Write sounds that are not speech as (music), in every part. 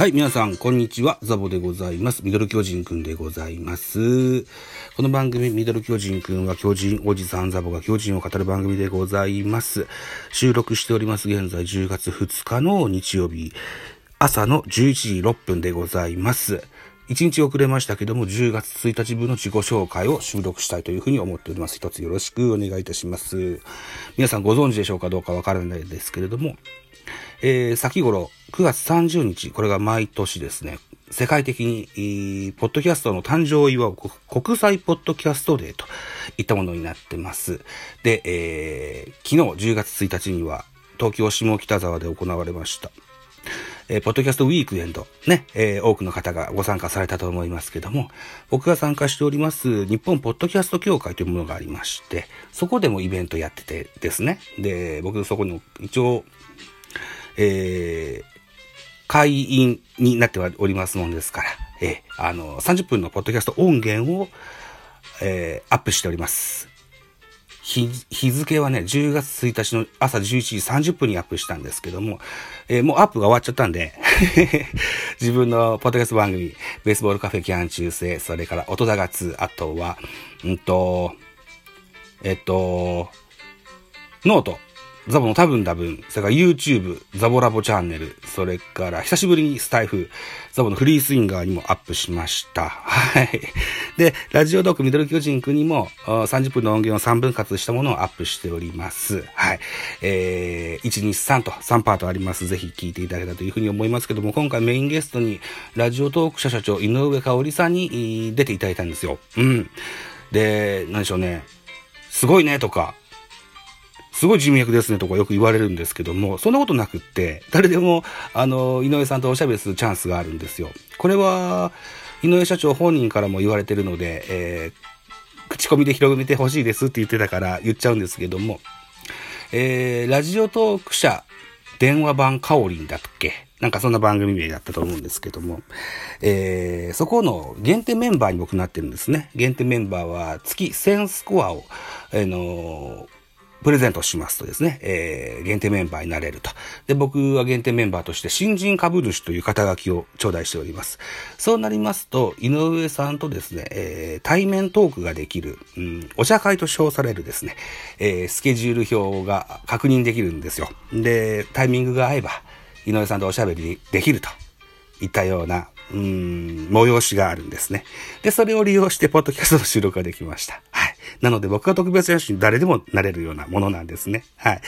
はい、皆さん、こんにちは。ザボでございます。ミドル巨人くんでございます。この番組、ミドル巨人くんは巨人おじさんザボが巨人を語る番組でございます。収録しております。現在10月2日の日曜日、朝の11時6分でございます。1日遅れましたけども、10月1日分の自己紹介を収録したいというふうに思っております。一つよろしくお願いいたします。皆さんご存知でしょうかどうかわからないですけれども、えー、先頃、9月30日、これが毎年ですね、世界的に、ポッドキャストの誕生を祝う国際ポッドキャストデーといったものになってます。で、えー、昨日10月1日には東京下北沢で行われました。えー、ポッドキャストウィークエンド、ね、えー、多くの方がご参加されたと思いますけども、僕が参加しております日本ポッドキャスト協会というものがありまして、そこでもイベントやっててですね。で、僕そこに一応、えー、会員になっておりますもんですから、えー、あの、30分のポッドキャスト音源を、えー、アップしております。日、日付はね、10月1日の朝11時30分にアップしたんですけども、えー、もうアップが終わっちゃったんで (laughs) 自分のポッドキャスト番組、ベースボールカフェキャン中世、それから音だがつ、あとは、うんと、えっと、 note、ザボの多分多分、それから YouTube、ザボラボチャンネル、それから久しぶりにスタエフ、ザボのフリースインガーにもアップしました。はい。で、ラジオトークミドル巨人くんにも30分の音源を3分割したものをアップしております。はい。えー、1、2、3と3パートあります。ぜひ聞いていただけたというふうに思いますけども、今回メインゲストにラジオトーク社社長井上香織さんに出ていただいたんですよ。うん。で、何でしょうね。すごいねとか、すごい人脈ですねとかよく言われるんですけども、そんなことなくって、誰でも、あの、井上さんとおしゃべりするチャンスがあるんですよ。これは、井上社長本人からも言われてるので、えー、口コミで広めてほしいですって言ってたから言っちゃうんですけども、えー、ラジオトーク社電話版カオリンだっけ？なんかそんな番組名だったと思うんですけども、えー、そこの限定メンバーに僕なってるんですね。限定メンバーは月1000スコアを、あのープレゼントしますとですね、えー、限定メンバーになれると。で、僕は限定メンバーとして新人株主という肩書きを頂戴しております。そうなりますと、井上さんとですね、えー、対面トークができる、うん、お茶会と称されるですね、えー、スケジュール表が確認できるんですよ。で、タイミングが合えば、井上さんとおしゃべりできるといったような、うん、催しがあるんですね。で、それを利用して、ポッドキャストの収録ができました。なので僕が特別選手に誰でもなれるようなものなんですね。はい。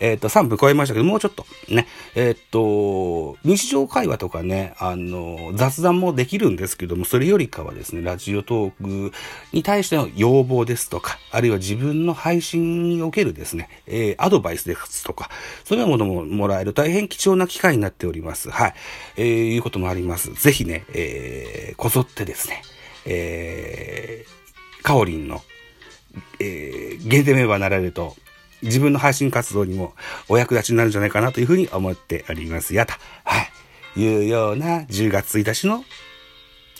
えっ、と、3分超えましたけど、もうちょっとね、えっ、と、日常会話とかね、あの、雑談もできるんですけども、それよりかはですね、ラジオトークに対しての要望ですとか、あるいは自分の配信におけるですね、えー、アドバイスですとか、そういうものももらえる大変貴重な機会になっております。はい。えー、いうこともあります。ぜひね、えー、こぞってですね、えー、カオリンのえー、限定メンバーになられると、自分の配信活動にもお役立ちになるんじゃないかなというふうに思っておりますやと、はい、いうような10月1日の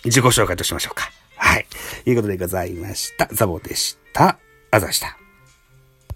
自己紹介としましょうか。はい。いうことでございました。ザボでした。あざした。